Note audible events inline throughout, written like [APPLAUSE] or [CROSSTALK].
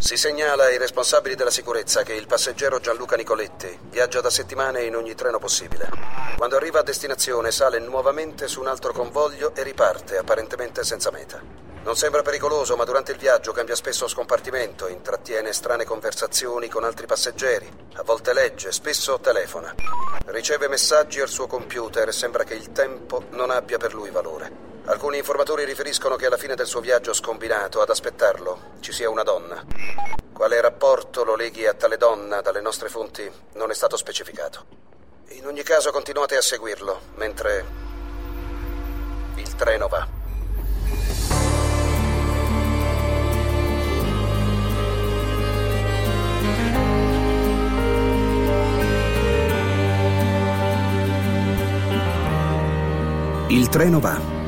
Si segnala ai responsabili della sicurezza che il passeggero Gianluca Nicoletti viaggia da settimane in ogni treno possibile. Quando arriva a destinazione sale nuovamente su un altro convoglio e riparte, apparentemente senza meta. Non sembra pericoloso, ma durante il viaggio cambia spesso scompartimento, intrattiene strane conversazioni con altri passeggeri, a volte legge, spesso telefona. Riceve messaggi al suo computer e sembra che il tempo non abbia per lui valore. Alcuni informatori riferiscono che alla fine del suo viaggio scombinato ad aspettarlo ci sia una donna. Quale rapporto lo leghi a tale donna dalle nostre fonti non è stato specificato. In ogni caso continuate a seguirlo mentre il treno va. Il treno va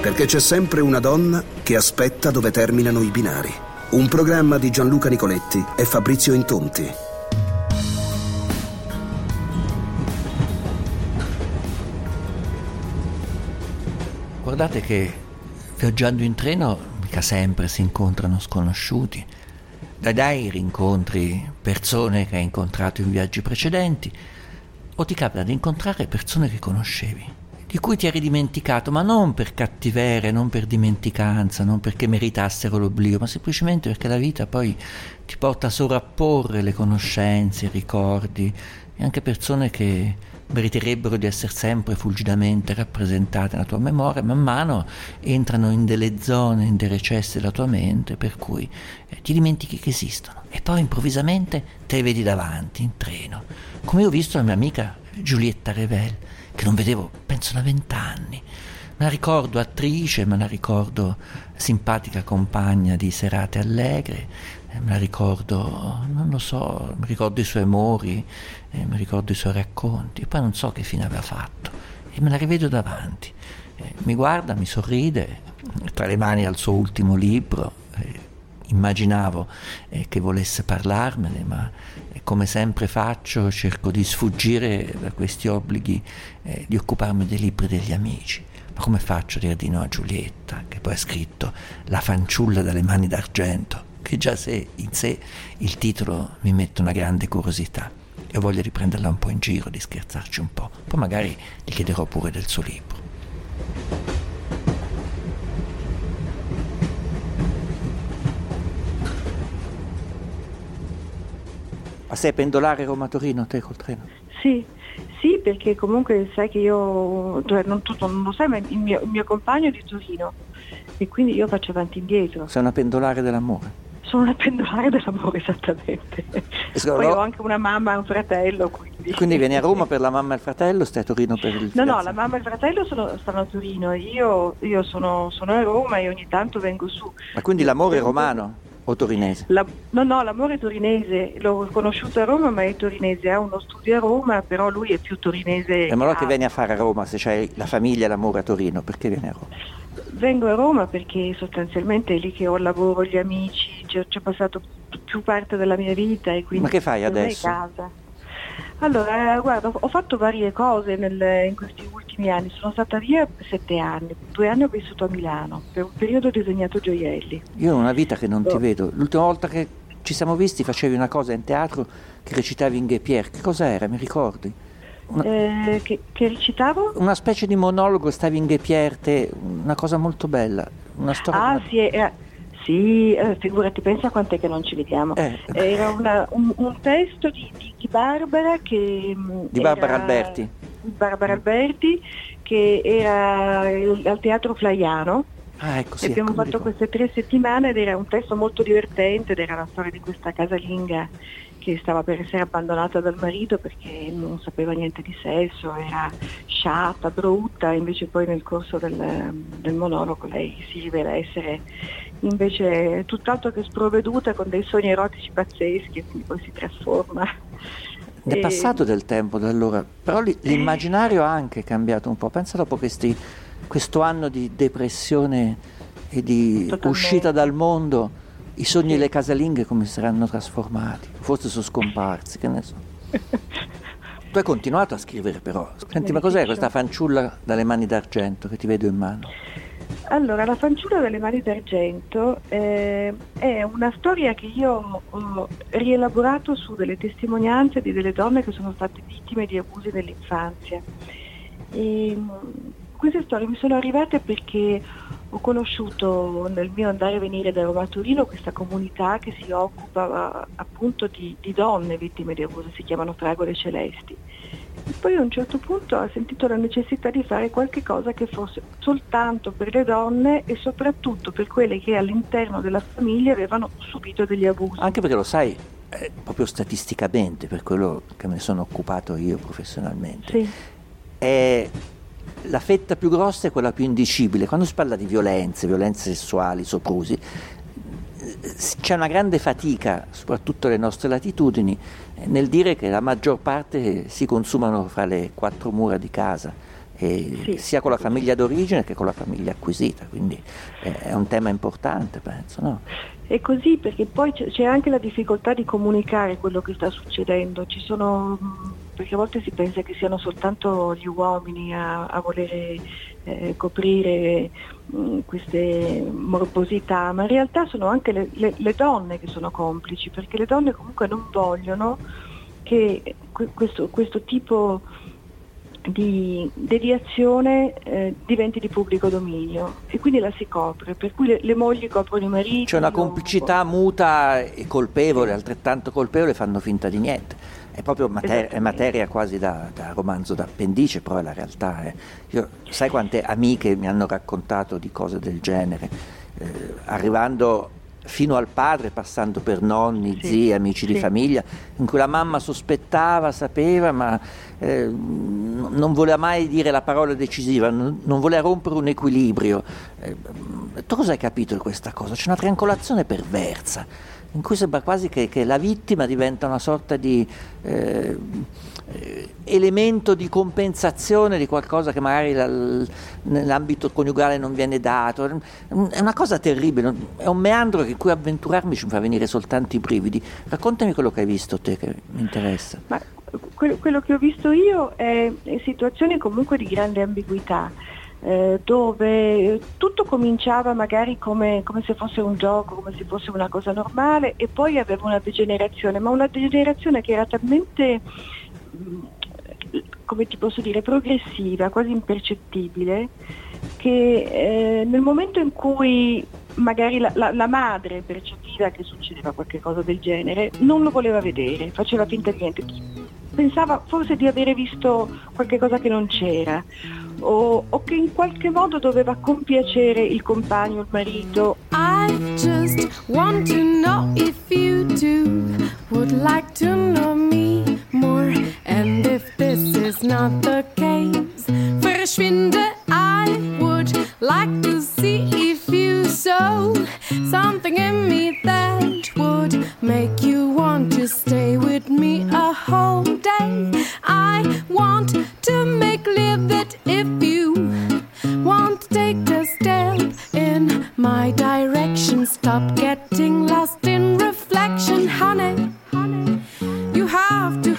perché c'è sempre una donna che aspetta dove terminano i binari. Un programma di Gianluca Nicoletti e Fabrizio Intonti. Guardate che viaggiando in treno mica sempre si incontrano sconosciuti. Da dai rincontri persone che hai incontrato in viaggi precedenti o ti capita di incontrare persone che conoscevi di cui ti eri dimenticato, ma non per cattiveria, non per dimenticanza, non perché meritassero l'oblio, ma semplicemente perché la vita poi ti porta a sovrapporre le conoscenze, i ricordi e anche persone che meriterebbero di essere sempre fulgidamente rappresentate nella tua memoria, man mano entrano in delle zone, in dei recessi della tua mente, per cui eh, ti dimentichi che esistono. E poi improvvisamente te le vedi davanti, in treno, come ho visto la mia amica Giulietta Revel che non vedevo penso da vent'anni. Me la ricordo attrice, me la ricordo simpatica compagna di serate allegre, eh, me la ricordo, non lo so, mi ricordo i suoi amori, eh, mi ricordo i suoi racconti, poi non so che fine aveva fatto, e me la rivedo davanti. Eh, mi guarda, mi sorride, tra le mani al suo ultimo libro, eh, immaginavo eh, che volesse parlarmene, ma come sempre faccio cerco di sfuggire da questi obblighi eh, di occuparmi dei libri degli amici. Ma come faccio a dire di no a Giulietta, che poi ha scritto La fanciulla dalle mani d'argento, che già se, in sé il titolo mi mette una grande curiosità e ho voglia di prenderla un po' in giro, di scherzarci un po'. Poi magari gli chiederò pure del suo libro. Ma sei pendolare Roma-Torino te col treno? Sì, sì, perché comunque sai che io, cioè, non, tu non lo sai, ma il mio, il mio compagno è di Torino e quindi io faccio avanti e indietro. Sei una pendolare dell'amore? Sono una pendolare dell'amore esattamente. [LAUGHS] Poi ho anche una mamma e un fratello. Quindi. quindi vieni a Roma [LAUGHS] per la mamma e il fratello, stai a Torino per il No, no, la mamma e il fratello sono, stanno a Torino, io, io sono, sono, a Roma e ogni tanto vengo su. Ma quindi l'amore è romano? O torinese? La, no, no, l'amore è torinese, l'ho conosciuto a Roma ma è torinese, ha uno studio a Roma, però lui è più torinese. E ma allora che vieni a fare a Roma se c'hai la famiglia e l'amore a Torino? Perché vieni a Roma? Vengo a Roma perché sostanzialmente è lì che ho il lavoro, gli amici, ci ho passato più parte della mia vita e quindi... Ma che fai adesso? Casa. Allora, eh, guarda, ho fatto varie cose nel, in questi ultimi anni, sono stata via sette anni, due anni ho vissuto a Milano, per un periodo ho disegnato gioielli. Io ho una vita che non oh. ti vedo, l'ultima volta che ci siamo visti facevi una cosa in teatro che recitavi in Gay Pierre, che cosa era, mi ricordi? Una, eh, che, che, recitavo? Una specie di monologo, stavi in te, una cosa molto bella, una storia... Ah sì, era sì, eh, figurati, pensa quant'è che non ci vediamo. Eh. Era una, un, un, testo di, di, di Barbara che... Mm, di Barbara Alberti. Barbara Alberti che era al Teatro Flaiano. Ah, ecco, sì, abbiamo ecco, fatto queste tre settimane ed era un testo molto divertente ed era la storia di questa casalinga che stava per essere abbandonata dal marito perché non sapeva niente di sesso, era sciatta, brutta, invece poi nel corso del, del monologo lei si rivela essere invece tutt'altro che sprovveduta con dei sogni erotici pazzeschi e quindi poi si trasforma. È e... passato del tempo da allora, però l'immaginario ha anche cambiato un po', pensa dopo questi, questo anno di depressione e di Totalmente. uscita dal mondo, i sogni e le casalinghe come saranno trasformati, forse sono scomparsi, che ne so. [LAUGHS] tu hai continuato a scrivere però, senti ma cos'è questa fanciulla dalle mani d'argento che ti vedo in mano? Allora, La fanciulla delle mani d'argento eh, è una storia che io ho rielaborato su delle testimonianze di delle donne che sono state vittime di abusi nell'infanzia. E, queste storie mi sono arrivate perché ho conosciuto nel mio andare e venire da Roma a Torino questa comunità che si occupa appunto di, di donne vittime di abuso, si chiamano Fragole Celesti e poi a un certo punto ha sentito la necessità di fare qualche cosa che fosse soltanto per le donne e soprattutto per quelle che all'interno della famiglia avevano subito degli abusi. Anche perché lo sai, eh, proprio statisticamente, per quello che me ne sono occupato io professionalmente, Sì. è la fetta più grossa è quella più indicibile. Quando si parla di violenze, violenze sessuali, soprusi, c'è una grande fatica, soprattutto alle nostre latitudini, nel dire che la maggior parte si consumano fra le quattro mura di casa, Sì. sia con la famiglia d'origine che con la famiglia acquisita, quindi eh, è un tema importante, penso. No? È così perché poi c'è anche la difficoltà di comunicare quello che sta succedendo. Sono, mh, perché a volte si pensa che siano soltanto gli uomini a, a volere eh, coprire mh, queste morbosità, ma in realtà sono anche le, le- le donne che sono complici, perché le donne comunque non vogliono che que- questo, questo tipo di deviazione eh, diventi di pubblico dominio e quindi la si copre, per cui le, le mogli coprono i mariti. C'è una complicità muta e colpevole, altrettanto colpevole, fanno finta di niente. È proprio mater- è materia quasi da, da romanzo d'appendice, però è la realtà. eh. Io, sai quante amiche mi hanno raccontato di cose del genere, eh, arrivando fino al padre, passando per nonni, Sì, zii, amici di sì. famiglia, in cui la mamma sospettava, sapeva, ma eh, non voleva mai dire la parola decisiva, non, non voleva rompere un equilibrio. Eh, tu cosa hai capito di questa cosa? C'è una triangolazione perversa, in cui sembra quasi che, che la vittima diventa una sorta di eh, elemento di compensazione di qualcosa che magari nell'ambito coniugale non viene dato. È una cosa terribile, è un meandro in cui avventurarmi ci fa venire soltanto i brividi. Raccontami quello che hai visto te, che mi interessa. Ma que- quello che ho visto io è, situazioni comunque di grande ambiguità, eh, dove tutto cominciava magari come, come se fosse un gioco, come se fosse una cosa normale e poi aveva una degenerazione, ma una degenerazione che era talmente, come ti posso dire, progressiva, quasi impercettibile, che eh, nel momento in cui magari la, la- la madre percepiva che succedeva qualcosa del genere, non lo voleva vedere, faceva finta di niente, pensava forse di avere visto qualcosa che non c'era o, o che in qualche modo doveva compiacere il compagno, il marito. I just want to know if you two would like to know me more. And if this is not the case, verschwinde, I would like to see if you saw something in me that would make you want to stay with me a whole day. I want to make live that if you want to take a step in my direction, stop getting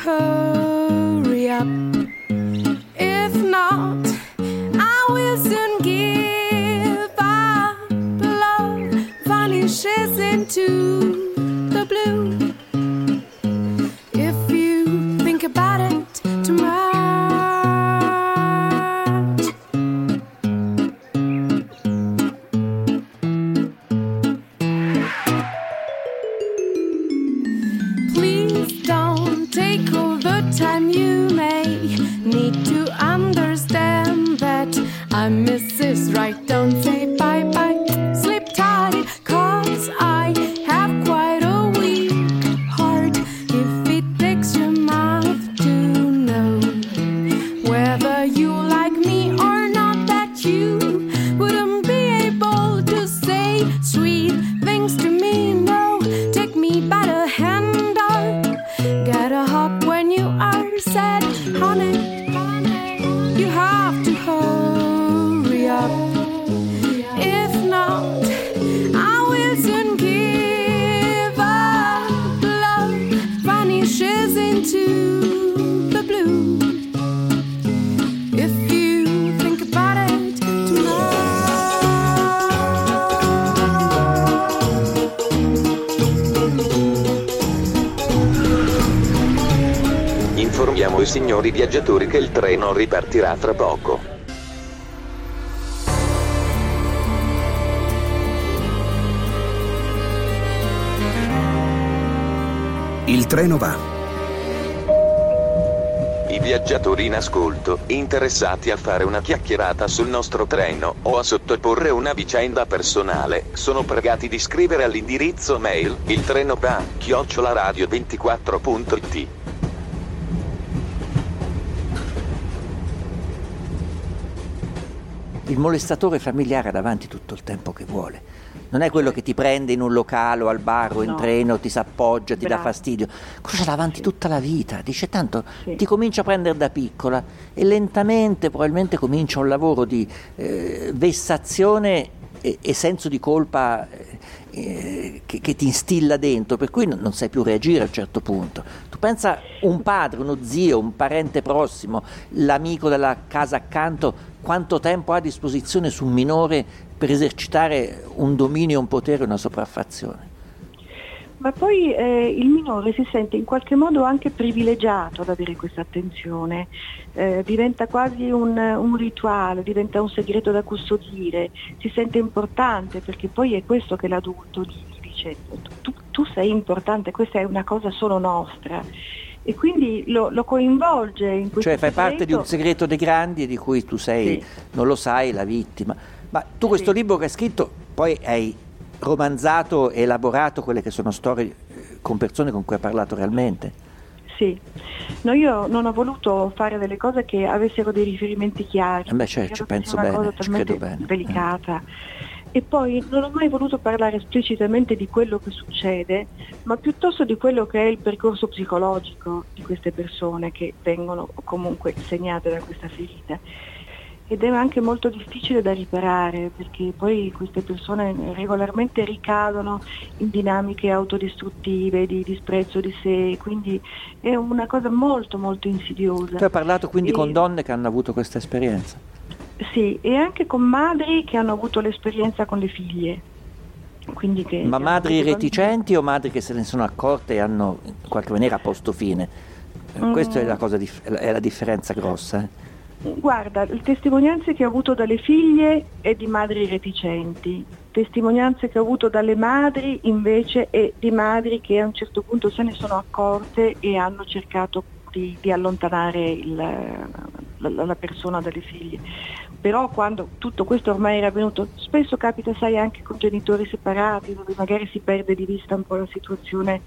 hurry up. If not, I will soon give up. Love vanishes into the blue. and Mrs. Right Down viaggiatori che il treno ripartirà tra poco. Il treno va. I viaggiatori in ascolto, interessati a fare una chiacchierata sul nostro treno o a sottoporre una vicenda personale, sono pregati di scrivere all'indirizzo mail il treno va chiocciolaradio24.it. Il molestatore familiare ha davanti tutto il tempo che vuole. Non è quello che ti prende in un locale o al bar o in No. treno, ti s'appoggia, ti dà Bravo. fastidio. Quello c'ha davanti tutta la vita. Dice tanto Sì. ti comincia a prendere da piccola e lentamente probabilmente comincia un lavoro di eh, vessazione e, e senso di colpa eh, che, che ti instilla dentro, per cui non, non sai più reagire a un certo punto. Tu pensa un padre, uno zio, un parente prossimo, l'amico della casa accanto, quanto tempo ha a disposizione su un minore per esercitare un dominio, un potere, una sopraffazione. Ma poi eh, il minore si sente in qualche modo anche privilegiato ad avere questa attenzione, Eh, diventa quasi un, un rituale, diventa un segreto da custodire, si sente importante perché poi è questo che l'adulto dice, tu, tu sei importante, questa è una cosa solo nostra. E quindi lo, lo coinvolge in questo Cioè fai parte di un segreto. segreto dei grandi di cui tu sei, Sì. non lo sai, la vittima. Ma tu questo Sì. libro che hai scritto, poi hai romanzato e elaborato quelle che sono storie eh, con persone con cui hai parlato realmente. Sì, no, io non ho voluto fare delle cose che avessero dei riferimenti chiari. Eh beh, certo, ci penso bene, ci credo bene. delicata. E poi non ho mai voluto parlare esplicitamente di quello che succede, ma piuttosto di quello che è il percorso psicologico di queste persone che vengono comunque segnate da questa ferita. Ed è anche molto difficile da riparare perché poi queste persone regolarmente ricadono in dinamiche autodistruttive, di disprezzo di sé, quindi è una cosa molto molto insidiosa. Tu hai parlato quindi E- con donne che hanno avuto questa esperienza. Sì, e anche con madri che hanno avuto l'esperienza con le figlie. Che, Ma madri reticenti o madri che se ne sono accorte e hanno in qualche maniera posto fine? Mm. Questa è la, cosa è la differenza grossa. eh. Guarda, le testimonianze che ho avuto dalle figlie è di madri reticenti, testimonianze che ho avuto dalle madri invece è di madri che a un certo punto se ne sono accorte e hanno cercato di, di allontanare il- la- la persona dalle figlie. Però quando tutto questo ormai era avvenuto, spesso capita, sai, anche con genitori separati, dove magari si perde di vista un po' la situazione,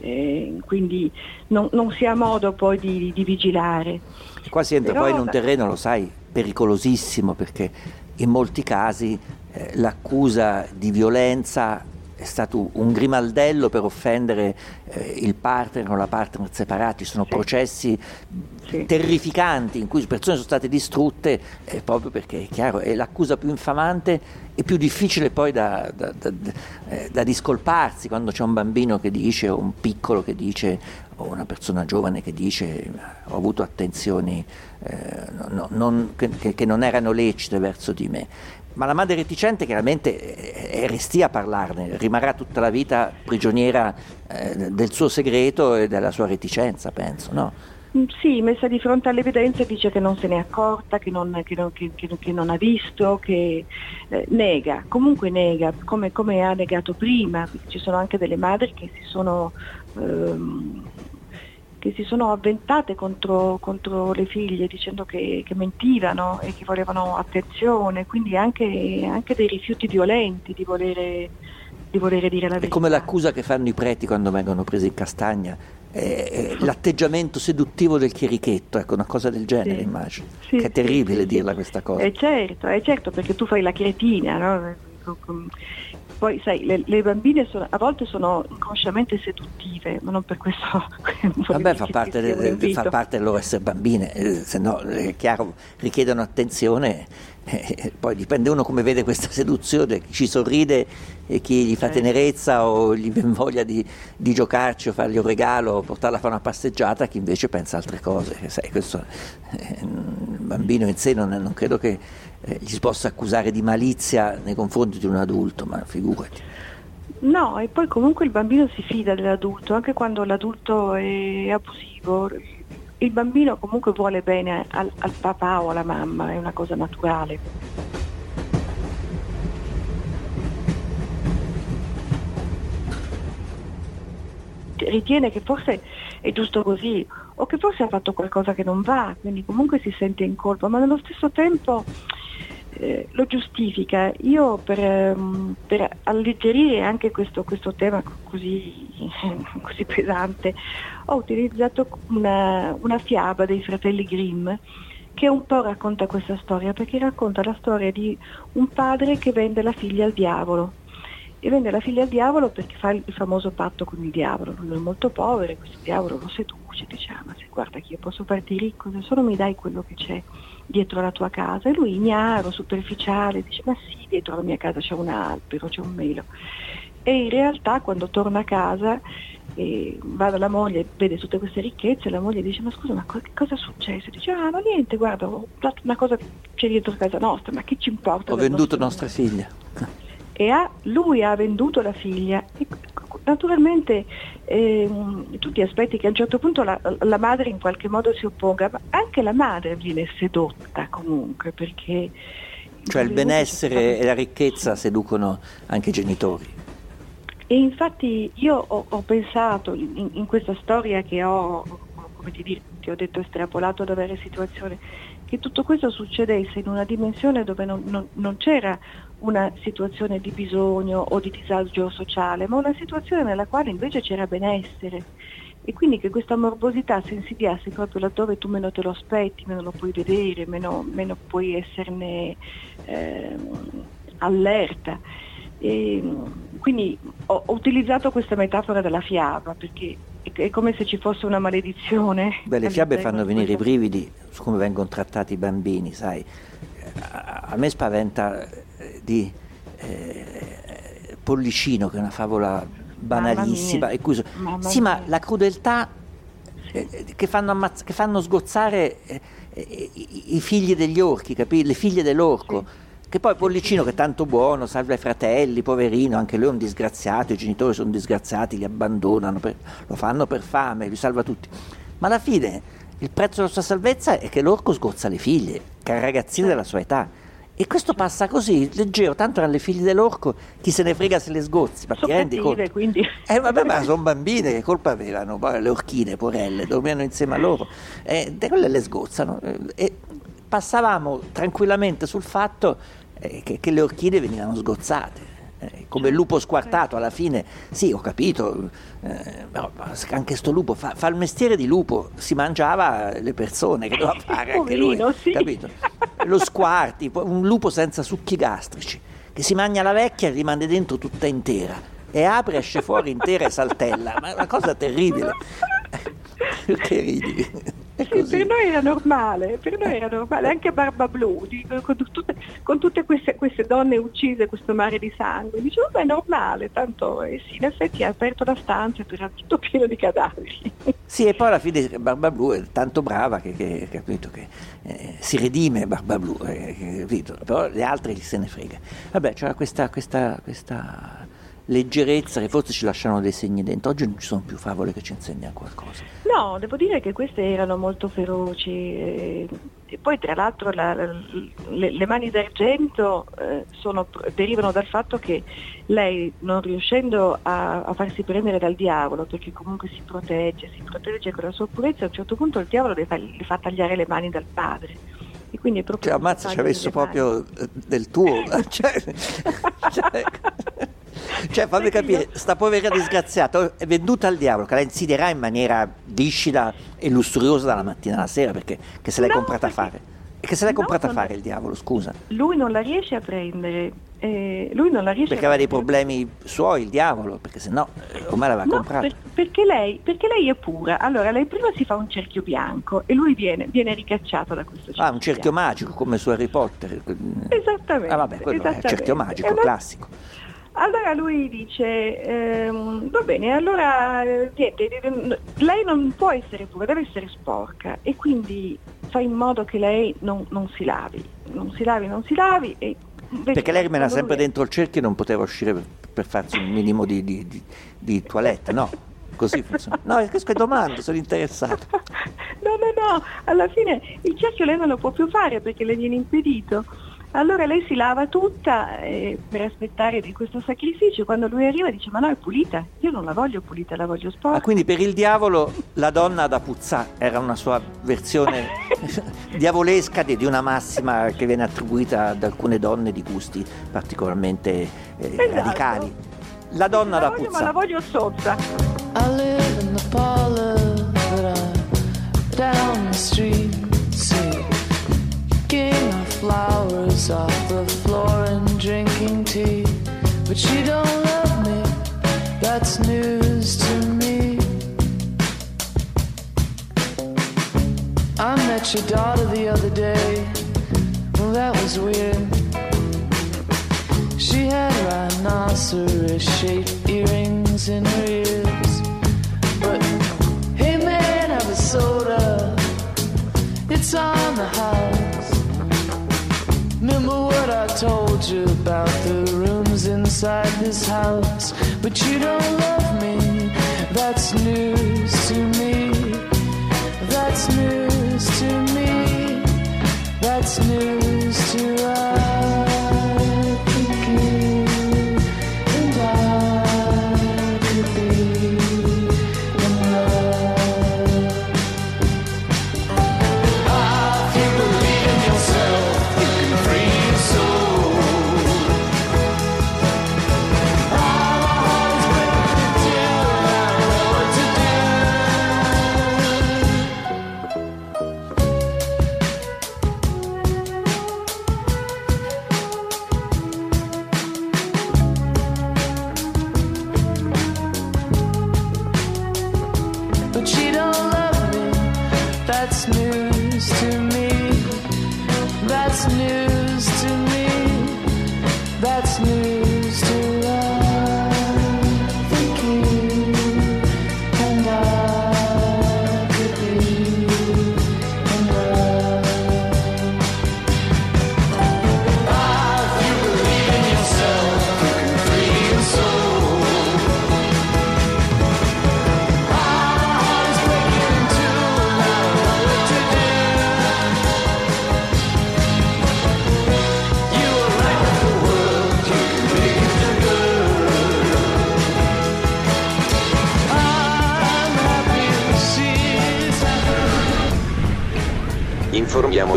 eh, quindi non, non si ha modo poi di, di vigilare. E qua si entra Però poi in un terreno, lo sai, pericolosissimo perché in molti casi eh, l'accusa di violenza è stato un grimaldello per offendere eh, il partner o la partner separati, sono Sì. processi Sì. terrificanti in cui persone sono state distrutte eh, proprio perché è chiaro, è l'accusa più infamante e più difficile poi da, da- da- da- eh, discolparsi quando c'è un bambino che dice o un piccolo che dice o una persona giovane che dice ho avuto attenzioni eh, no- no- non- che- che non erano lecite verso di me. Ma la madre reticente chiaramente è restia a parlarne, rimarrà tutta la vita prigioniera eh, del suo segreto e della sua reticenza, penso, no? Mm, Sì, messa di fronte all'evidenza dice che non se n'è accorta, che non, che non- che- che non ha visto, che eh, nega, comunque nega, come, come ha negato prima. Ci sono anche delle madri che si sono, ehm, che si sono avventate contro, contro le figlie dicendo che, che mentivano e che volevano attenzione, quindi anche, anche dei rifiuti violenti di volere, di volere dire la È verità. come l'accusa che fanno i preti quando vengono presi in castagna, è- è l'atteggiamento seduttivo del chierichetto, ecco, una cosa del genere Sì. immagino. Sì, che è terribile sì, dirla questa cosa. Eh certo, è certo, perché tu fai la cretina, no? Con- con- Poi sai, le, le bambine sono- a volte sono inconsciamente seduttive, ma non per questo. [LAUGHS] Vabbè, fa parte, del del, fa parte loro essere bambine, eh, se no è chiaro, richiedono attenzione, [LAUGHS] eh, eh, poi dipende uno come vede questa seduzione, chi ci sorride e chi gli fa tenerezza o gli viene voglia di, di giocarci o fargli un regalo o portarla a fare una passeggiata, chi invece pensa a altre cose. Sai, questo, eh, il bambino in sé non, non credo che eh, gli si possa accusare di malizia nei confronti di un adulto, ma figurati. No, e poi comunque il bambino si fida dell'adulto, anche quando l'adulto è abusivo, il bambino comunque vuole bene al, al papà o alla mamma, è una cosa naturale. ritiene che forse è giusto così o che forse ha fatto qualcosa che non va, quindi comunque si sente in colpa, ma nello stesso tempo eh, lo giustifica. Io per, ehm, per alleggerire anche questo, questo tema così, [LAUGHS] così, pesante ho utilizzato una, una fiaba dei fratelli Grimm che un po' racconta questa storia, perché racconta la storia di un padre che vende la figlia al diavolo e vende la figlia al diavolo perché fa il famoso patto con il diavolo. Lui è molto povero e questo diavolo lo seduce, dice ma se guarda che io posso farti ricco se solo mi dai quello che c'è dietro la tua casa. E lui ignaro, superficiale, dice ma sì, dietro la mia casa c'è un albero, c'è un melo. E in realtà quando torna a casa e va dalla moglie, vede tutte queste ricchezze, la moglie dice ma scusa ma co- cosa è successo? Dice ah no niente, guarda ho dato una cosa c'è dietro casa nostra, ma che ci importa? Ho venduto nostra figlia e ha, lui ha venduto la figlia. E naturalmente eh, tutti aspetti che a un certo punto la, la, madre in qualche modo si opponga, ma anche la madre viene sedotta comunque perché... Cioè il benessere e la ricchezza seducono anche i genitori. E infatti io ho, ho pensato in, in, questa storia che ho, come ti, dire, ti ho detto, estrapolato da varie situazioni, che tutto questo succedesse in una dimensione dove non, non, non c'era una situazione di bisogno o di disagio sociale, ma una situazione nella quale invece c'era benessere e quindi che questa morbosità si insidiasse proprio laddove tu meno te lo aspetti, meno lo puoi vedere, meno, meno puoi esserne eh, allerta. E, quindi ho, ho, utilizzato questa metafora della fiaba perché è, è, come se ci fosse una maledizione. Beh, le fiabe [LAUGHS] fanno venire i brividi su come vengono trattati i bambini, sai. A, a me spaventa di eh, Pollicino, che è una favola banalissima. Cui, sì, ma la crudeltà eh, che, fanno ammazz- che, fanno sgozzare eh, i, i, figli degli orchi, capi? le figlie dell'orco. Sì. Che poi Pollicino, che è tanto buono, salva i fratelli, poverino, anche lui è un disgraziato, i genitori sono disgraziati, li abbandonano, per, lo fanno per fame, li salva tutti. Ma alla fine il prezzo della sua salvezza è che l'orco sgozza le figlie, che è ragazzine della sua età e questo passa così, leggero, tanto erano le figlie dell'orco, chi se ne frega se le sgozzi, ma sono ti rendi conto? Quindi. Eh vabbè, ma sono bambine, che colpa avevano? Poi le orchine, porelle, dormivano insieme a loro, eh, quelle le sgozzano. Eh, e passavamo tranquillamente sul fatto eh, che, che le orchine venivano sgozzate. Eh, come il lupo squartato alla fine, sì ho capito, eh, anche sto lupo fa, fa, il mestiere di lupo, si mangiava le persone che doveva [LAUGHS] fare anche lui, sì. capito? Lo squarti, un lupo senza succhi gastrici, che si mangia la vecchia e rimane dentro tutta intera, e apre e esce fuori intera e saltella, ma è una cosa terribile. [LAUGHS] [LAUGHS] Perché ridi? Per noi era normale, per noi era normale, anche Barba Blu, con tutte, con tutte queste, queste, donne uccise, questo mare di sangue, dicevo beh è normale, tanto eh sì, in effetti ha aperto la stanza ed era tutto pieno di cadaveri. [LAUGHS] Sì, e poi alla fine Barba Blu è tanto brava che, che, capito, che eh, si redime Barba Blu, eh, però le altre se ne frega. Vabbè, c'era questa, questa, questa leggerezza che forse ci lasciano dei segni dentro. Oggi non ci sono più favole che ci insegnano qualcosa. No, devo dire che queste erano molto feroci e, e poi tra l'altro la, la, le, le, mani d'argento eh, sono, derivano dal fatto che lei non riuscendo a, a, farsi prendere dal diavolo, perché comunque si protegge, si protegge con la sua purezza, a un certo punto il diavolo le fa, le fa tagliare le mani dal padre. E quindi è proprio cioè, ammazza, ci ha messo proprio eh, del tuo. [LAUGHS] [LAUGHS] cioè, cioè, cioè, fammi capire, sta povera disgraziata è venduta al diavolo, che la insidierà in maniera viscida e lussuriosa dalla mattina alla sera, perché che se l'è no, comprata a fare. E che se l'è no, comprata a fare il diavolo, scusa? Lui non la riesce a prendere. Eh, lui non la riesce perché aveva dei problemi suoi il diavolo, perché se no ormai l'aveva no, comprata. Per, perché, lei, perché lei è pura. Allora, lei prima si fa un cerchio bianco e lui viene, viene ricacciato da questo cerchio. Ah, un cerchio bianco. magico come su Harry Potter. Esattamente. Ah, vabbè, quello esattamente. è il cerchio magico, una... classico. Allora lui dice, ehm, va bene, allora niente, lei non può essere pura, deve essere sporca e quindi fa in modo che lei non, non si lavi, non si lavi, non si lavi. E Perché lei rimane sempre lui... dentro il cerchio e non poteva uscire per, per farsi un minimo di, di, di, di toilette, no? Così funziona. No, è che domando, sono interessato. [LAUGHS] No, no, no, alla fine il cerchio lei non lo può più fare perché le viene impedito. Allora lei si lava tutta eh, per aspettare di questo sacrificio. Quando lui arriva dice ma no è pulita, io non la voglio pulita, la voglio sporca. Ah, quindi per il diavolo la donna da puzzà era una sua versione [LAUGHS] diavolesca di, di una massima che viene attribuita ad alcune donne di gusti particolarmente eh, Esatto. radicali. La donna la da voglio, ma la voglio sozza. I live in the parlor, but I'm down the street. My flowers off the floor and drinking tea. But she don't love me, that's news to me. I met your daughter the other day. Well, that was weird. She had rhinoceros shaped earrings in her ears. But hey man, have a soda. It's on the house. Remember what I told you about the rooms inside this house? But you don't love me. That's news to me. That's news to me. That's news to I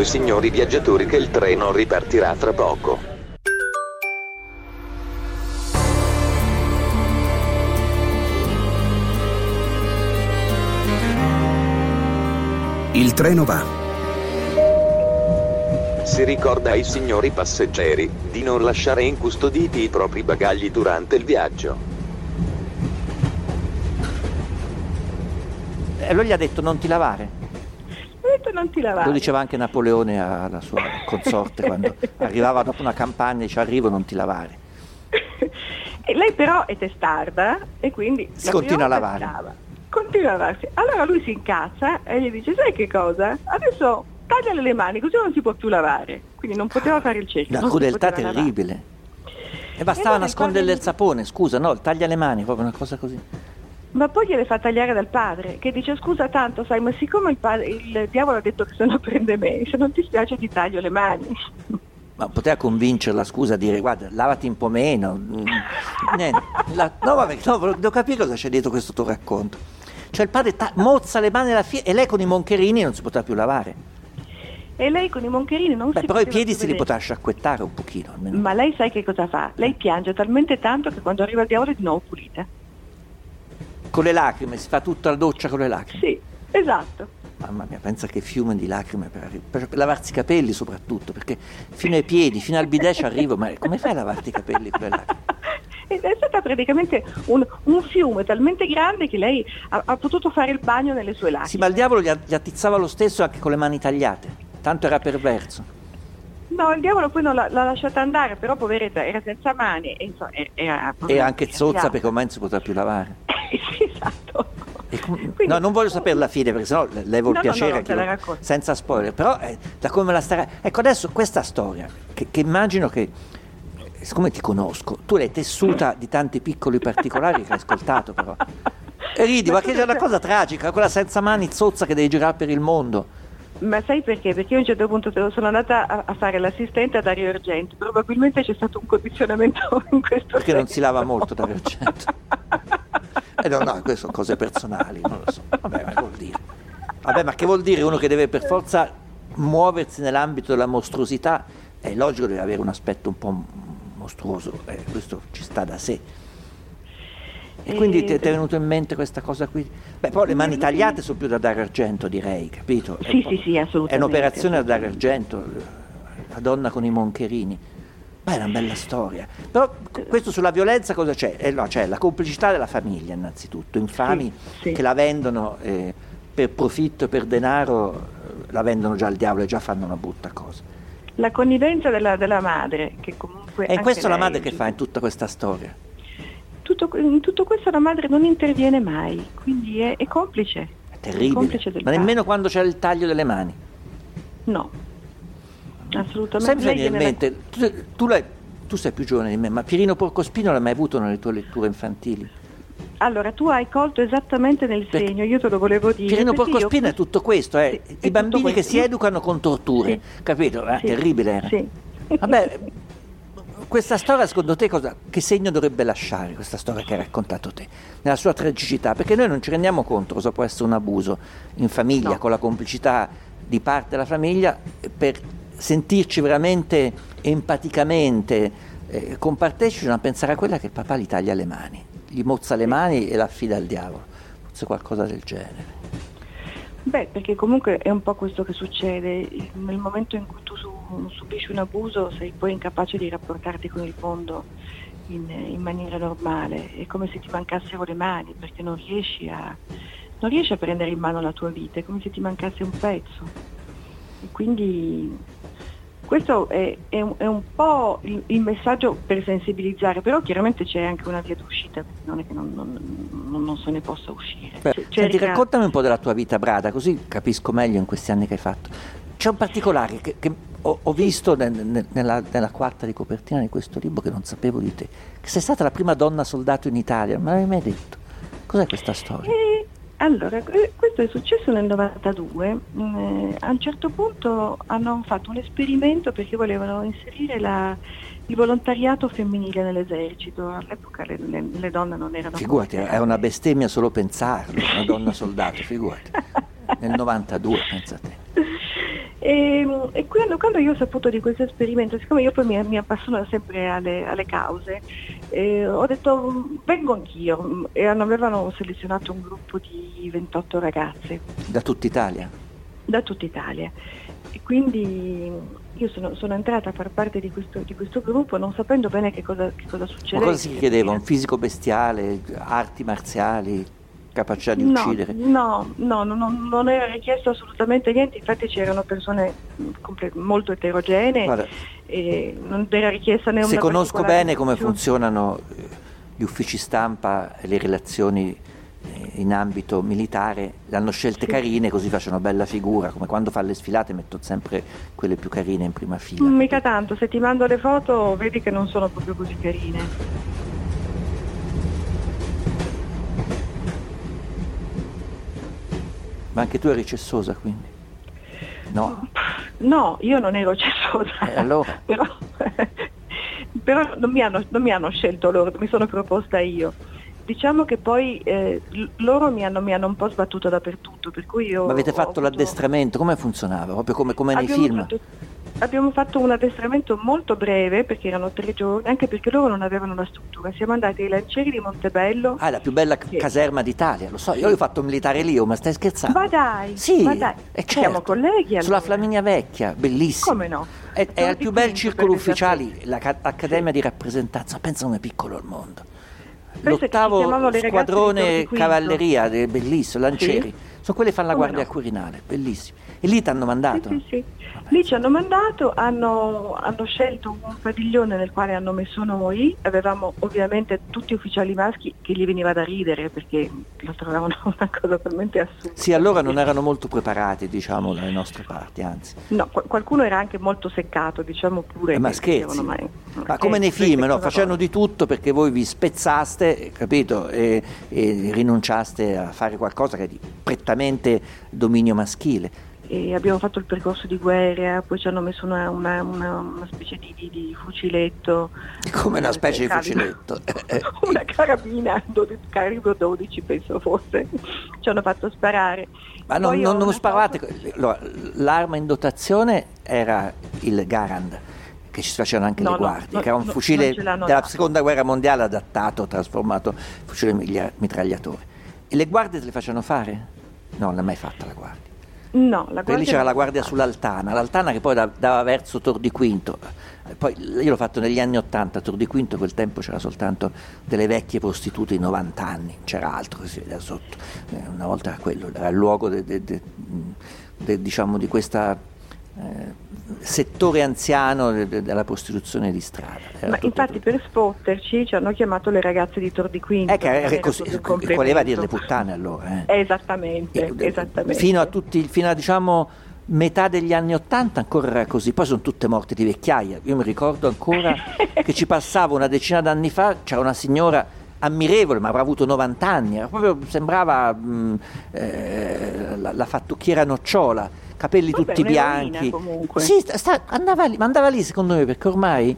Informiamo i signori viaggiatori che il treno ripartirà tra poco. Il treno va. Si ricorda ai signori passeggeri di non lasciare incustoditi i propri bagagli durante il viaggio. E lui gli ha detto non ti lavare. Non ti lavare. Lo diceva anche Napoleone alla sua consorte quando [LAUGHS] arrivava dopo una campagna e dice arrivo non ti lavare. [LAUGHS] E lei però è testarda e quindi Si la continua a lavare. Continua a lavarsi. Allora lui si incazza e gli dice sai che cosa? Adesso tagliale le mani così non si può più lavare. Quindi non poteva fare il cerchio. Si crudeltà poteva lavare. terribile. E bastava Eh no, nasconderle il sapone, scusa, no, taglia le mani, proprio una cosa così. Ma poi gliele fa tagliare dal padre, che dice scusa tanto, sai, ma siccome il, padre- il diavolo ha detto che se no prende me, se non ti spiace ti taglio le mani. Ma poteva convincerla, scusa, a dire guarda, lavati un po' meno. Mm, niente. La- no, vabbè, no, devo capire cosa c'è dietro questo tuo racconto. Cioè il padre ta- mozza le mani alla fine e lei con i moncherini non si poteva più lavare. E lei con i moncherini non Beh, si però i piedi si li poteva sciacquettare un pochino almeno. Ma lei sai che cosa fa? Lei piange talmente tanto che quando arriva il diavolo è di nuovo pulita. Con le lacrime, si fa tutta la doccia con le lacrime. Sì, esatto. Mamma mia, pensa che fiume di lacrime per, per lavarsi i capelli soprattutto, perché fino ai piedi, fino al bidet ci arrivo, ma come fai a lavarti i capelli con le lacrime? È stata praticamente un, un fiume talmente grande che lei ha, ha potuto fare il bagno nelle sue lacrime. Sì, ma il diavolo gli attizzava lo stesso anche con le mani tagliate, tanto era perverso. No, il diavolo poi non l'ha, l'ha lasciata andare, però poveretta era senza mani e insomma, era, E anche zozza perché ormai non si poteva più lavare. [LAUGHS] sì, esatto. Com- Quindi- no, non voglio sapere la fine perché sennò le- levo il No, no, no, piacere no, la lo- senza spoiler. Però eh, da come la starà. Ecco adesso questa storia, che, che immagino che, eh, siccome ti conosco, tu l'hai tessuta di tanti piccoli particolari che hai ascoltato però. [LAUGHS] E ridi, ma, Ma che tu è una cosa tragica, quella senza mani zozza che devi girare per il mondo. Ma sai perché? Perché io a un certo punto sono andata a, a fare l'assistente a Dario Argento, probabilmente c'è stato un condizionamento [LAUGHS] in questo Perché non senso. si lava molto Dario Argento. Eh no, no, queste sono cose personali, non lo so. Vabbè, ma che vuol dire? Vabbè, ma che vuol dire uno che deve per forza muoversi nell'ambito della mostruosità? È logico deve avere un aspetto un po' mostruoso, eh, questo ci sta da sé. E quindi ti è venuto in mente questa cosa qui? Beh, poi le mani tagliate sono più da dare argento, direi, capito? Sì, sì, sì, assolutamente. È un'operazione da dare argento, la donna con i moncherini. Beh, è una bella storia. Però questo sulla violenza cosa c'è? Eh, no, c'è la complicità della famiglia innanzitutto, infami Sì, sì. che la vendono eh, per profitto, per denaro, eh, la vendono già al diavolo e già fanno una brutta cosa. La connivenza della, della madre, che comunque... E questo la madre che fa in tutta questa storia? Tutto, in tutto questo la madre non interviene mai, quindi è, è complice. È È terribile. complice del Ma nemmeno quando c'è il taglio delle mani. No, assolutamente. Sempre viene in mente, tu, tu l'hai- tu sei più giovane di me, ma Pierino Porcospino l'hai mai avuto nelle tue letture infantili? Allora, tu hai colto esattamente nel Perché- segno, io te lo volevo dire. Pierino perché io- Porcospino è tutto questo, eh. Sì, è i bambini che questo. si educano con torture, Sì. capito? Eh, Sì, Terribile era. Sì. Vabbè, [LAUGHS] questa storia secondo te cosa, che segno dovrebbe lasciare questa storia che hai raccontato te, nella sua tragicità? Perché noi non ci rendiamo conto cosa può essere un abuso in famiglia, No. con la complicità di parte della famiglia, per sentirci veramente empaticamente eh, compartecipi, a pensare a quella che il papà gli taglia le mani, gli mozza le mani e la affida al diavolo, forse qualcosa del genere. Beh, perché comunque è un po' questo che succede. Nel momento in cui tu su- subisci un abuso sei poi incapace di rapportarti con il mondo in, in maniera normale. È come se ti mancassero le mani perché non riesci a, non riesci a prendere in mano la tua vita, è come se ti mancasse un pezzo. E quindi questo è, è un, è un po' il, il messaggio per sensibilizzare, però chiaramente c'è anche una via d'uscita, non è che non, non- non- non se ne possa uscire. Beh, C'è- senti, cerca- raccontami un po' della tua vita, Brada, così capisco meglio in questi anni che hai fatto. C'è un particolare che, che ho, ho visto nel- nel- nella, nella quarta di copertina di questo libro che non sapevo di te, che sei stata la prima donna soldato in Italia, non me l'avevi mai detto. Cos'è questa storia? Eh, allora, questo è successo nel 92. Mm, eh, a un certo punto hanno fatto un esperimento perché volevano inserire la- il volontariato femminile nell'esercito. All'epoca le, le- le donne non erano... Figurati, è una bestemmia solo pensarlo, una donna [LAUGHS] soldato, figurati. Nel 92, pensa a te. E, e quando, quando io ho saputo di questo esperimento, siccome io poi mi, mi appassiono sempre alle, alle cause, eh, ho detto "Mm, vengo anch'io Mm, e hanno- avevano selezionato un gruppo di 28 ragazze. Da tutta Italia. da tutta Italia. E quindi io sono, sono entrata a far parte di questo, di questo gruppo non sapendo bene che cosa, che cosa Ma succedeva. cosa si chiedeva? Un fisico bestiale, arti marziali, capacità di No, uccidere? no, no, no, no, non era richiesto assolutamente niente, infatti c'erano persone comple- molto eterogenee Guarda, e non era richiesta né una Se conosco bene come funzionano eh, gli uffici stampa e le relazioni eh, in ambito militare, le hanno scelte Sì. carine così facciano bella figura, come quando fa le sfilate metto sempre quelle più carine in prima fila. Mica tanto, se ti mando le foto vedi che non sono proprio così carine. Ma anche tu eri cessosa quindi? No? No, io non ero cessosa. E allora? [LAUGHS] però però non, mi hanno, non mi hanno scelto loro, mi sono proposta io. Diciamo che poi eh, loro mi hanno, mi hanno un po' sbattuto dappertutto, per cui io... Ma avete fatto avuto- l'addestramento? Come funzionava? Proprio come, come nei film? Fatto, abbiamo fatto un addestramento molto breve, perché erano tre giorni, anche perché loro non avevano una struttura. Siamo andati ai lancieri di Montebello. Ah, è la più bella Sì. caserma d'Italia, lo so, io ho fatto militare lì, oh, ma stai scherzando? Ma dai, Sì, ma dai. e Siamo certo. colleghi allora. Sulla Flaminia Vecchia, bellissimo. Come no? È, è al più bel circolo ufficiali, la ca- l'Accademia di rappresentanza, pensa come è piccolo il mondo. Ci L'ottavo squadrone cavalleria, bellissimo, lancieri. Sono quelli che fanno la Come guardia no? Quirinale, bellissimo. E lì ti hanno mandato? Sì, sì, sì. Lì ci hanno mandato, hanno, hanno scelto un padiglione nel quale hanno messo noi, avevamo ovviamente tutti ufficiali maschi che gli veniva da ridere perché lo trovavano [LAUGHS] una cosa talmente assurda. Sì, allora non erano molto preparati, diciamo, dalle nostre parti, anzi. No, qu- qualcuno era anche molto seccato, diciamo pure. Eh, ma che scherzi? dicevano, "Ma- come nei film, no? facevano di tutto perché voi vi spezzaste, capito? E, e rinunciaste a fare qualcosa che è di prettamente dominio maschile. E abbiamo fatto il percorso di guerra, poi ci hanno messo una, una- una- una specie di, di- di fuciletto. Come una eh, specie di carabina. fuciletto. Eh, [LAUGHS] una carabina, 12 calibro 12 penso fosse, ci hanno fatto sparare. Ma non, Poi non, non sparavate, allora, l'arma in dotazione era il Garand, che ci facevano anche No, le no, guardie, no, che era un no, fucile della dato. seconda guerra mondiale adattato, trasformato fucile mitragliatore. E le guardie te le facevano fare? No, non l'hai mai fatta la guardia. No, la Perché lì guardia c'era la guardia sull'Altana, l'Altana che poi da- dava verso Tor di Quinto. Poi io l'ho fatto negli anni 80, Tor di Quinto quel tempo c'era soltanto delle vecchie prostitute di 90 anni, c'era altro che si vedeva sotto. Eh, Una volta era quello, era il luogo de- de- de- diciamo di questo settore anziano de- de- della prostituzione di strada. Ma infatti per spotterci ci hanno chiamato le ragazze di Tor di Quinto. Eh, che era così, un voleva dire le puttane allora. eh. Esattamente, Eh, esattamente. Fino a tutti, fino a diciamo metà degli anni Ottanta ancora era così, poi sono tutte morte di vecchiaia. Io mi ricordo ancora [LAUGHS] che ci passavo una decina d'anni fa, c'era una signora ammirevole, ma avrà avuto 90 anni, proprio, sembrava mh, eh, la, la fattucchiera nocciola, capelli Vabbè, tutti bianchi. comunque. Sì, sta- andava, lì, ma andava lì secondo me perché ormai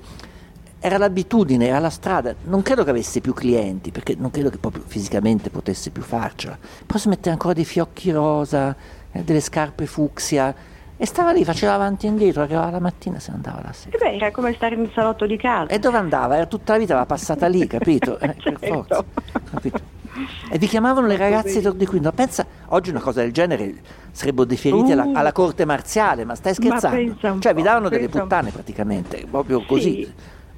era l'abitudine, era la strada, non credo che avesse più clienti, perché non credo che proprio fisicamente potesse più farcela. Poi si metteva ancora dei fiocchi rosa, eh, delle scarpe fucsia, e stava lì, faceva avanti e indietro, arrivava la mattina e se ne andava la sera. E beh, era come stare nel salotto di casa. E dove andava? Era tutta la vita, l'aveva passata lì, capito? [LAUGHS] Eh, per Certo. forza, capito? E vi chiamavano le ragazze di Tor di Quinto. Pensa, oggi una cosa del genere sarebbero deferiti alla, Uh. alla corte marziale, ma stai Ma scherzando? un cioè vi davano delle puttane praticamente, proprio così. Sì.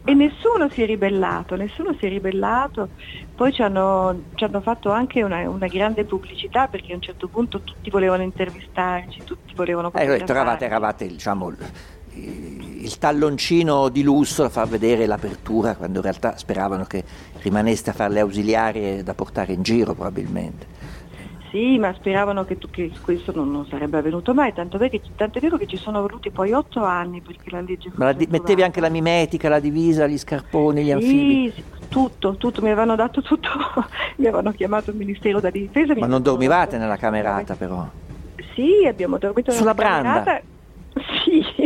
E nessuno si è ribellato, nessuno si è ribellato. Poi ci hanno, ci hanno fatto anche una, una grande pubblicità perché a un certo punto tutti volevano intervistarci, tutti volevano Eh, ho detto, eravate, eravate diciamo, il, talloncino di lusso far vedere l'apertura, quando in realtà speravano che rimaneste a fare le ausiliarie da portare in giro probabilmente. Sì, ma speravano che, tu- che questo non, non sarebbe avvenuto mai, tanto, è che- tanto è vero che ci sono voluti poi otto anni perché la legge Ma la di- mettevi anche la mimetica, la divisa, gli scarponi, gli anfibi. Sì, tutto, tutto, mi avevano dato tutto, [LAUGHS] mi avevano chiamato il Ministero della Difesa. Ma non dormivate nella camerata però. Sì, abbiamo dormito Sulla nella branda? camerata.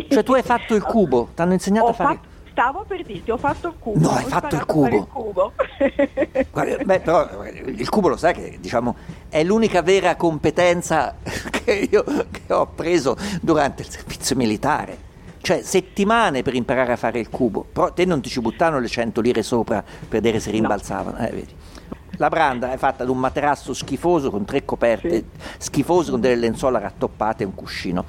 Cioè tu hai fatto il cubo, ti hanno insegnato Ho a fare... fatto- stavo per dirti, ho fatto il cubo. No, hai fatto il fare il cubo. cubo. [LAUGHS] Guarda, beh, però il cubo lo sai che diciamo, è l'unica vera competenza [LAUGHS] che io che ho preso durante il servizio militare. Cioè settimane per imparare a fare il cubo, però te non ti ci buttavano le 100 lire sopra per vedere se rimbalzavano. Eh, vedi. La branda è fatta da un materasso schifoso con tre coperte Sì. schifose con delle lenzuola rattoppate e un cuscino.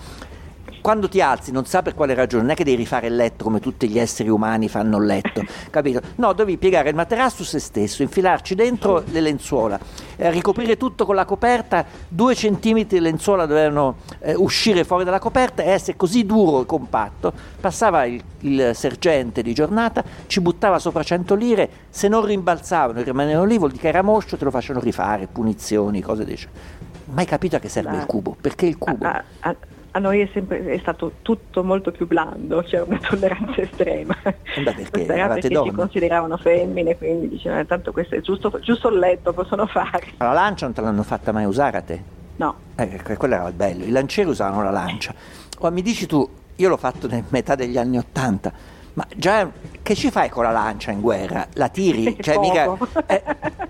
Quando ti alzi non sa per quale ragione, non è che devi rifare il letto come tutti gli esseri umani fanno il letto, [LAUGHS] capito? No, devi piegare il materasso su se stesso, infilarci dentro le lenzuola, eh, ricoprire tutto con la coperta, due centimetri di lenzuola dovevano eh, uscire fuori dalla coperta e essere così duro e compatto. Passava il, il sergente di giornata, ci buttava sopra 100 lire, se non rimbalzavano e rimanevano lì vuol dire che era moscio, te lo facevano rifare, punizioni, cose del genere. Mai capito a che serve Ma- il cubo? Perché il cubo? A, a- a noi è sempre è stato tutto molto più blando, c'è una tolleranza [LAUGHS] estrema. beh, perché Questa era eravate perché ci consideravano femmine, quindi dicevano tanto questo è giusto, giusto il letto possono fare. Ma la lancia non te l'hanno fatta mai usare a te? No, Eh, que- quello era il bello. I lancieri usavano la lancia. Ora mi dici tu, io l'ho fatto nel metà degli anni Ottanta, ma già che ci fai con la lancia in guerra? La tiri? Cioè, mica, eh,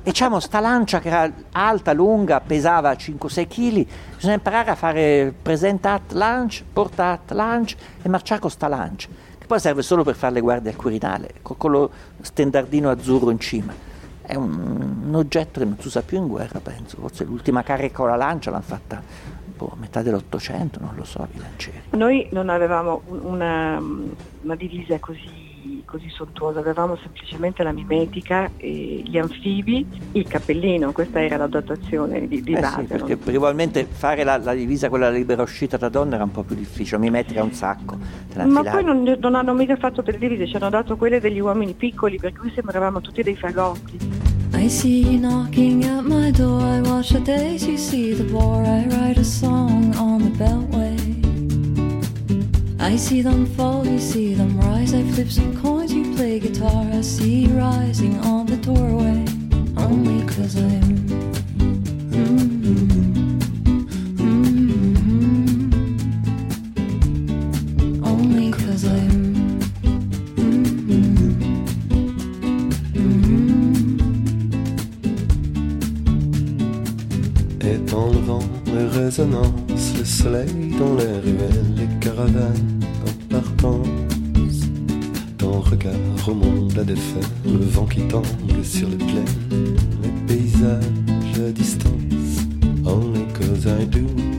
e c'avevamo sta lancia che era alta, lunga, pesava 5-6 kg, bisogna imparare a fare present at launch, porta at launch e marciare con sta lancia, che poi serve solo per fare le guardie al Quirinale, con quello stendardino azzurro in cima. È un, un oggetto che non si usa più in guerra, penso. Forse l'ultima carica con la lancia l'hanno fatta a metà dell'Ottocento, non lo so, i lancieri. noi non avevamo un- una, una divisa così, così sontuosa, avevamo semplicemente la mimetica, e gli anfibi, il cappellino, questa era la dotazione di, di Eh base. sì, perché non- probabilmente fare la, la divisa, quella libera uscita da donna era un po' più difficile, mi metti un sacco. Ma poi non, non hanno mica fatto delle divise, ci hanno dato quelle degli uomini piccoli, per cui sembravamo tutti dei fagotti. I see you knocking at my door. I watch the days you see the war. I write a song on the beltway. I see them fall, you see them rise. I flip some coins, you play guitar. I see rising on the doorway. Only cause I'm. Et dans le vent, les résonances, le soleil dans les ruelles, les caravanes en partance. Ton regard remonte la défaite, le vent qui tangue sur les plaines, les paysages à distance. Only cause I do.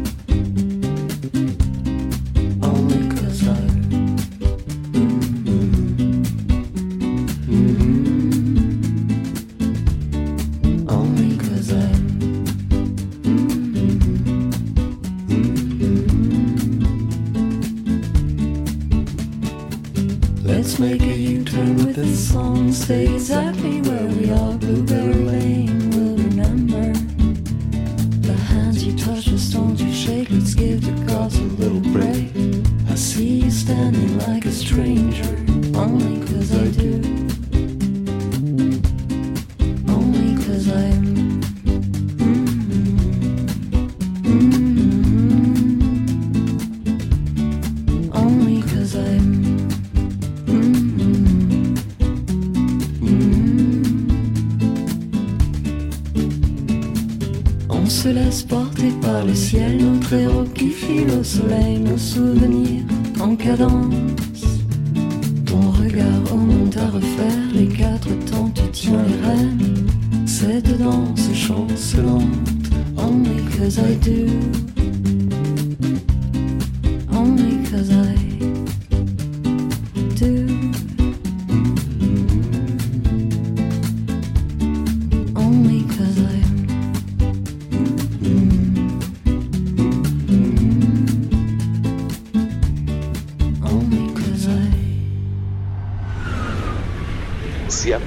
Only cause I do.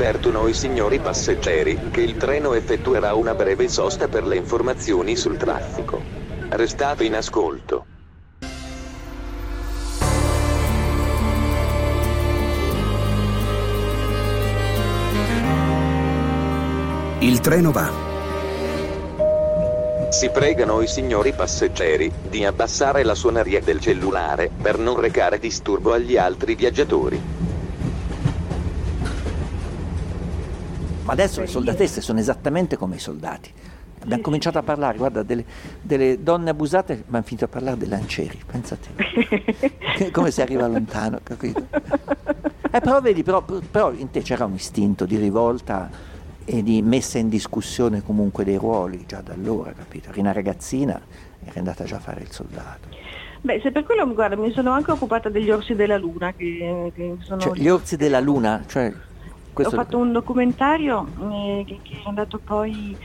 Avvertono i signori passeggeri che il treno effettuerà una breve sosta per le informazioni sul traffico. Restate in ascolto. Il treno va. Si pregano i signori passeggeri di abbassare la suoneria del cellulare per non recare disturbo agli altri viaggiatori. Ma adesso le soldatesse sono esattamente come i soldati. Abbiamo cominciato a parlare, guarda, delle, delle donne abusate, ma hanno finito a parlare dei lancieri, pensa te. [LAUGHS] come si arriva lontano, capito? Eh, però vedi, però, però in te c'era un istinto di rivolta e di messa in discussione comunque dei ruoli già da allora, capito? Eri una ragazzina, eri andata già a fare il soldato. Beh, se per quello, guarda, mi sono anche occupata degli orsi della luna, che, che sono... Cioè, gli orsi della luna, cioè... Ho Questo fatto un documentario eh, che, che è andato poi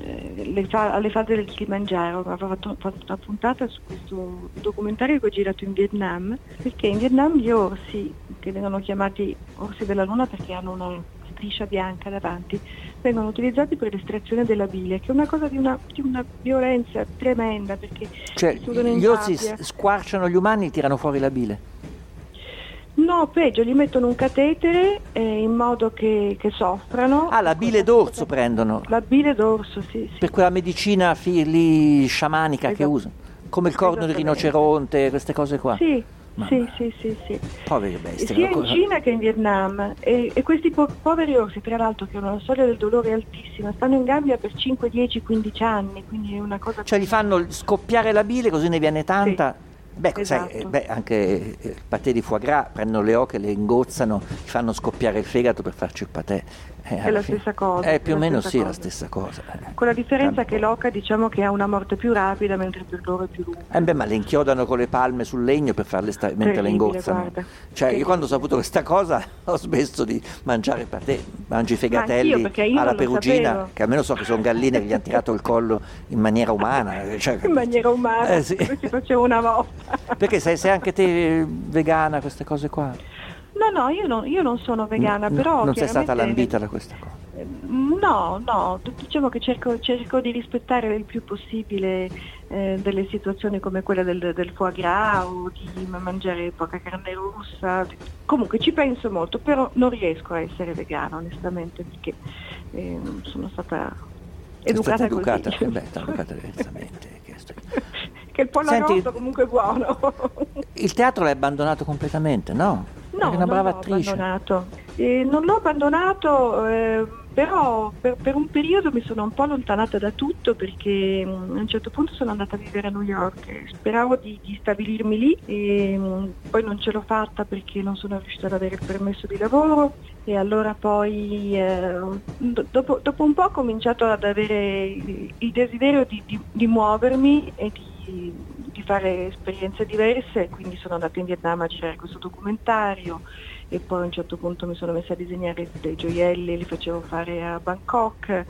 le fa- alle fate del Kilimangiaro, avevo fatto, fatto una puntata su questo documentario che ho girato in Vietnam, perché in Vietnam gli orsi, che vengono chiamati orsi della luna perché hanno una striscia bianca davanti, vengono utilizzati per l'estrazione della bile, che è una cosa di una, di una violenza tremenda perché Cioè, gli orsi s- squarciano gli umani e tirano fuori la bile. No, peggio, gli mettono un catetere eh, in modo che, che soffrano. Ah, la bile d'orso prendono. La bile d'orso, sì, sì. Per quella medicina lì sciamanica che Esatto. usano. Come il corno di rinoceronte, queste cose qua. Sì, sì, sì, sì, sì. Poveri bestie. Sia in Cina che in Vietnam e, e questi po- poveri orsi, tra l'altro, che hanno una soglia del dolore altissima, stanno in gabbia per 5, 10, 15 anni, quindi è una cosa... Cioè gli fanno scoppiare la bile così ne viene tanta. Beh, sai, Esatto. eh, beh, anche eh, il patè di foie gras, prendono le oche, le ingozzano, gli fanno scoppiare il fegato per farci il patè. Eh, È la fine- stessa cosa, Eh, più o la meno sì, la cosa. stessa cosa. eh. Con la differenza che l'oca diciamo che ha una morte più rapida mentre il dolore è più lungo. Eh beh, ma le inchiodano con le palme sul legno per farle stare mentre le ingozzano. Cioè, io quando ho saputo questa cosa [LAUGHS] ho smesso di mangiare patè, mangio i fegatelli io alla perugina, sapevo. che almeno so che sono galline che gli hanno tirato il collo in maniera umana. eh, cioè, In maniera umana, Eh, sì. come si faceva una volta. Perché sei, sei anche te vegana, queste cose qua? No, no, io non, io non sono vegana, No, però non sei stata lambita da questa cosa. Eh, No, no, diciamo che cerco, cerco di rispettare il più possibile eh, delle situazioni come quella del, del foie gras o di mangiare poca carne rossa. Comunque ci penso molto, però non riesco a essere vegana onestamente perché eh, sono stata educata, stata educata, così. eh beh, educata [LAUGHS] diversamente. che il pollo Senti- comunque è buono. Il teatro l'hai abbandonato completamente, no? No, una non brava l'ho attrice. abbandonato. Eh, non l'ho abbandonato, eh, però per, per un periodo mi sono un po' allontanata da tutto perché mm, a un certo punto sono andata a vivere a New York. Speravo di, di stabilirmi lì e mm, poi non ce l'ho fatta perché non sono riuscita ad avere il permesso di lavoro e allora poi eh, do- dopo, dopo un po' ho cominciato ad avere il, il desiderio di, di- di muovermi e di, di fare esperienze diverse, quindi sono andata in Vietnam a girare questo documentario e poi a un certo punto mi sono messa a disegnare dei gioielli, li facevo fare a Bangkok,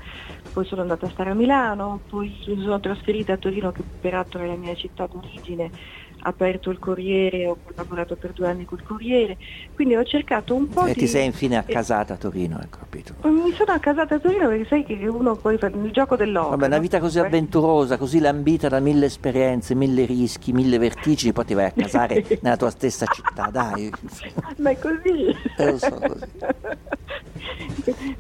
poi sono andata a stare a Milano, poi mi sono trasferita a Torino che peraltro è la mia città d'origine, aperto il Corriere, ho collaborato per due anni col Corriere, quindi ho cercato un po' E di... ti sei infine eh, accasata a Torino, ecco, capito? Mi sono accasata a Torino perché sai che uno poi fa il gioco dell'oro. Vabbè, una vita così avventurosa, così lambita da mille esperienze, mille rischi, mille vertigini, poi ti vai a casare [LAUGHS] nella tua stessa città, dai. Ma è così. Eh, lo so, così.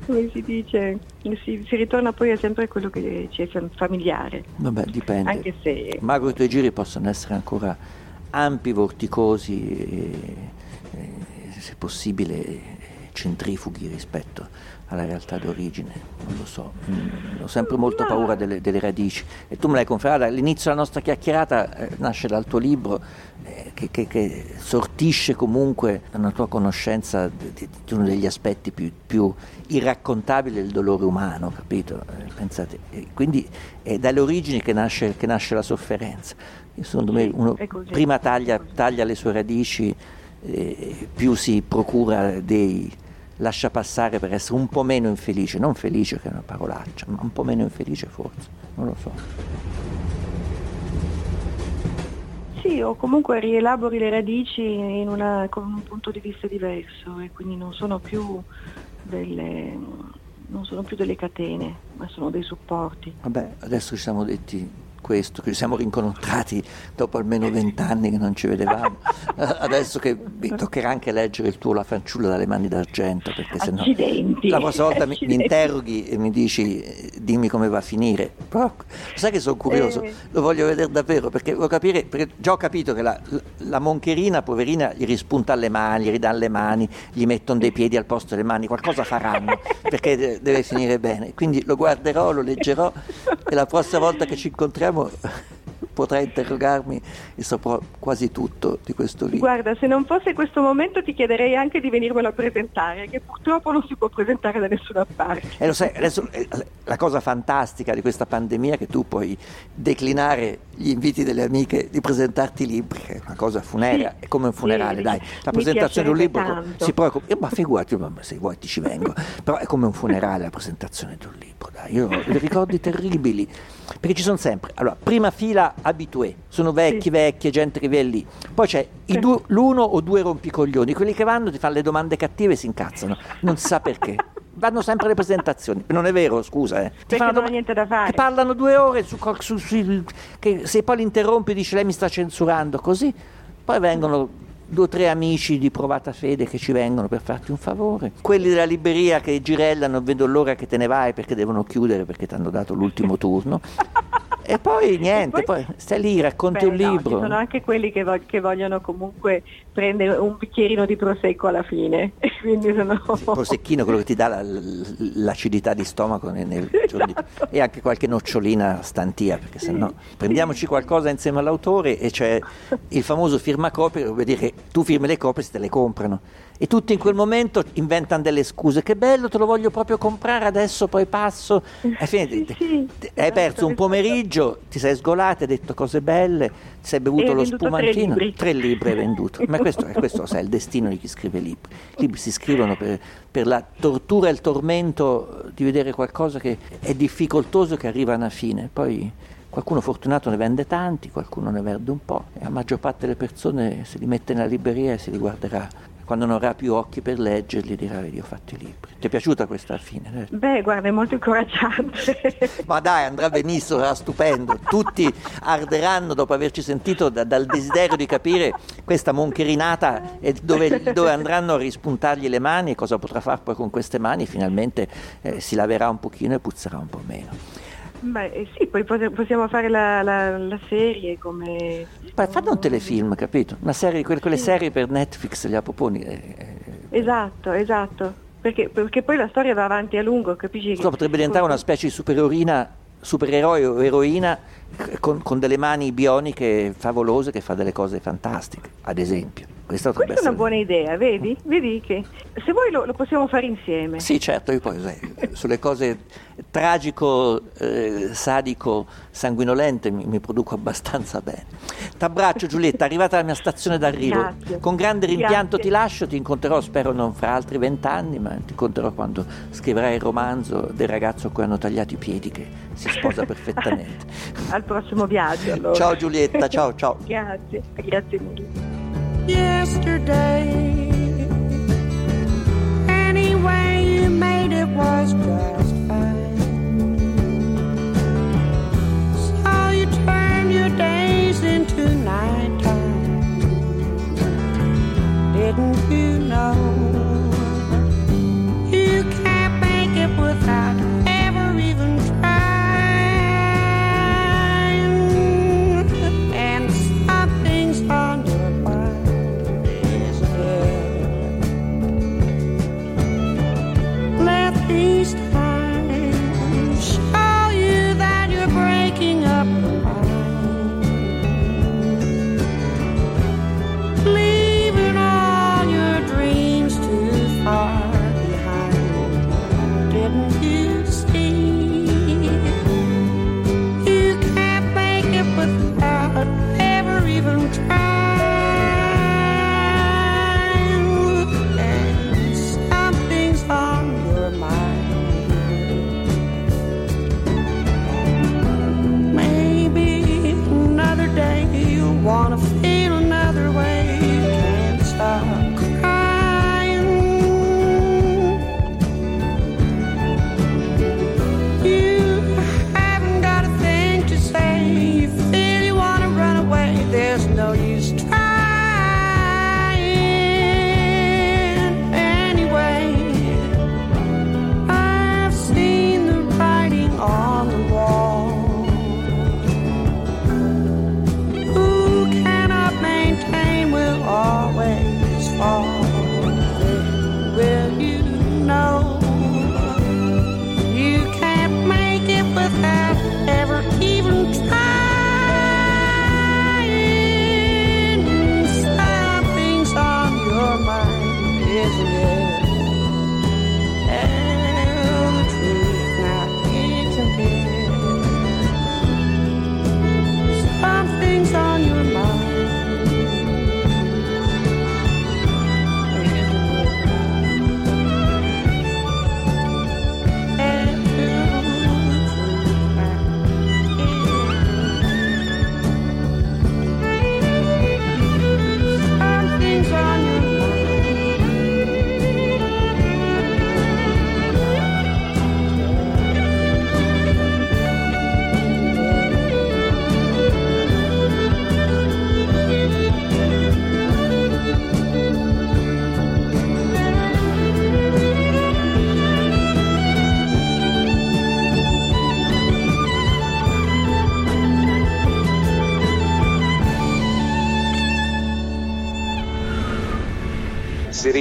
Come si dice, si, si ritorna poi a sempre quello che ci è fam- familiare. Vabbè, dipende. Anche se Mago i tuoi giri possono essere ancora ampi, vorticosi e, e, se possibile centrifughi rispetto alla realtà d'origine, non lo so, Mm, ho sempre molto paura delle, delle radici e tu me l'hai confermata, all'inizio della nostra chiacchierata eh, nasce dal tuo libro eh, che, che- che sortisce comunque una tua conoscenza di, di- di uno degli aspetti più, più irraccontabili del dolore umano, capito? Eh, pensate, quindi è dalle origini che nasce, che nasce la sofferenza. Secondo me uno prima taglia, taglia le sue radici, eh, più si procura dei lascia passare per essere un po' meno infelice, non felice che è una parolaccia, ma un po' meno infelice forse, non lo so. sì, o comunque rielabori le radici in una- con un punto di vista diverso e quindi non sono più delle, non sono più delle catene, ma sono dei supporti. Vabbè, adesso ci siamo detti questo, che ci siamo rincontrati dopo almeno vent'anni che non ci vedevamo. [LAUGHS] Adesso che mi toccherà anche leggere il tuo La fanciulla dalle mani d'argento, perché sennò Accidenti. la prossima volta mi, mi interroghi e mi dici dimmi come va a finire. Però sai che sono curioso, Eh. lo voglio vedere davvero, perché voglio capire, perché già ho capito che la, la- moncherina, poverina, gli rispunta alle mani, gli ridà le mani, gli mettono dei piedi al posto delle mani, qualcosa faranno, perché de- deve finire bene. Quindi lo guarderò, lo leggerò e la prossima volta che ci incontriamo [LAUGHS] potrai interrogarmi e saprò quasi tutto di questo libro. Guarda, se non fosse questo momento ti chiederei anche di venirmelo a presentare, che purtroppo non si può presentare da nessuna parte. E lo sai, adesso eh, la cosa fantastica di questa pandemia è che tu puoi declinare gli inviti delle amiche di presentarti libri, che è una cosa funerea, è come un funerale, Sì, dai. La presentazione di un libro tanto. si preoccupa, eh, ma figurati, ma se vuoi ti ci vengo, [LAUGHS] però è come un funerale la presentazione di un libro, dai. Io ho ricordi terribili, perché ci sono sempre, allora, prima fila abitué, sono vecchi, Sì. vecchie, gente che viene lì, poi c'è i due- l'uno o due rompicoglioni, quelli che vanno ti fanno le domande cattive e si incazzano, non si sa perché. [LAUGHS] Vanno sempre alle presentazioni, non è vero, scusa. Eh. Ti non dom- niente da fare. Parlano due ore su, su- su- che se poi li interrompi dici lei mi sta censurando, così. Poi vengono due o tre amici di provata fede che ci vengono per farti un favore. Quelli della libreria che girellano, vedo l'ora che te ne vai perché devono chiudere perché ti hanno dato l'ultimo [LAUGHS] turno. E poi niente, E poi- poi stai lì, racconti Beh, un no, libro. ci sono anche quelli che, vo- che vogliono comunque prendere un bicchierino di prosecco alla fine. [LAUGHS] Quindi sono... Il prosecchino, quello che ti dà la- l'acidità di stomaco nel, [LAUGHS] giorno di- Esatto. e anche qualche nocciolina stantia, perché se no prendiamoci qualcosa insieme all'autore e c'è il famoso firma copie, vuol dire che tu firmi le copie se te le comprano. E tutti in quel momento inventano delle scuse, che bello, te lo voglio proprio comprare adesso, poi passo. Alla [LAUGHS] fine Sì, sì, hai perso un pomeriggio, ti sei sgolato, hai detto cose belle, ti sei bevuto E hai lo venduto tre spumantino, libri. tre libri hai venduto. Ma questo, è questo sai, è il destino di chi scrive libri. I libri si scrivono per, per la tortura e il tormento di vedere qualcosa che è difficoltoso e che arriva a una fine. Poi qualcuno fortunato ne vende tanti, qualcuno ne vende un po', e la maggior parte delle persone se li mette nella libreria e se li guarderà quando non avrà più occhi per leggerli dirà vedi ho fatto i libri. Ti è piaciuta questa fine? eh? Beh, guarda, è molto incoraggiante. [LAUGHS] Ma dai, andrà benissimo, sarà stupendo. Tutti arderanno dopo averci sentito da- dal desiderio di capire questa moncherinata e dove, dove andranno a rispuntargli le mani e cosa potrà fare poi con queste mani. Finalmente eh, si laverà un pochino e puzzerà un po' meno. Beh, eh, sì, poi pos- possiamo fare la, la- la serie come... Poi fanno un telefilm, capito? Una serie, quelle, quelle serie per Netflix gliela proponi. eh, eh, Esatto, esatto. Perché, perché poi la storia va avanti a lungo, capisci? Scusa, potrebbe diventare una specie di supereroina, supereroe o eroina eh, con, con delle mani bioniche favolose che fa delle cose fantastiche, ad esempio. Questa Questa è una buona idea, vedi? Vedi che se vuoi lo, lo possiamo fare insieme. Sì, certo, io poi sulle cose tragico, eh, sadico, sanguinolente mi, mi produco abbastanza bene. T'abbraccio Giulietta, arrivata alla mia stazione d'arrivo. Grazie. Con grande rimpianto Grazie. ti lascio, ti incontrerò spero non fra altri vent'anni, ma ti incontrerò quando scriverai il romanzo del ragazzo a cui hanno tagliato i piedi che si sposa perfettamente. [LAUGHS] Al prossimo viaggio allora. Ciao Giulietta, ciao ciao. grazie, grazie mille. Yesterday. Any way you made it was just fine.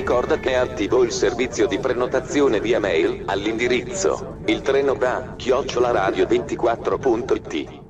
Ricorda che è attivo il servizio di prenotazione via mail all'indirizzo il treno va chiocciolaradio24.it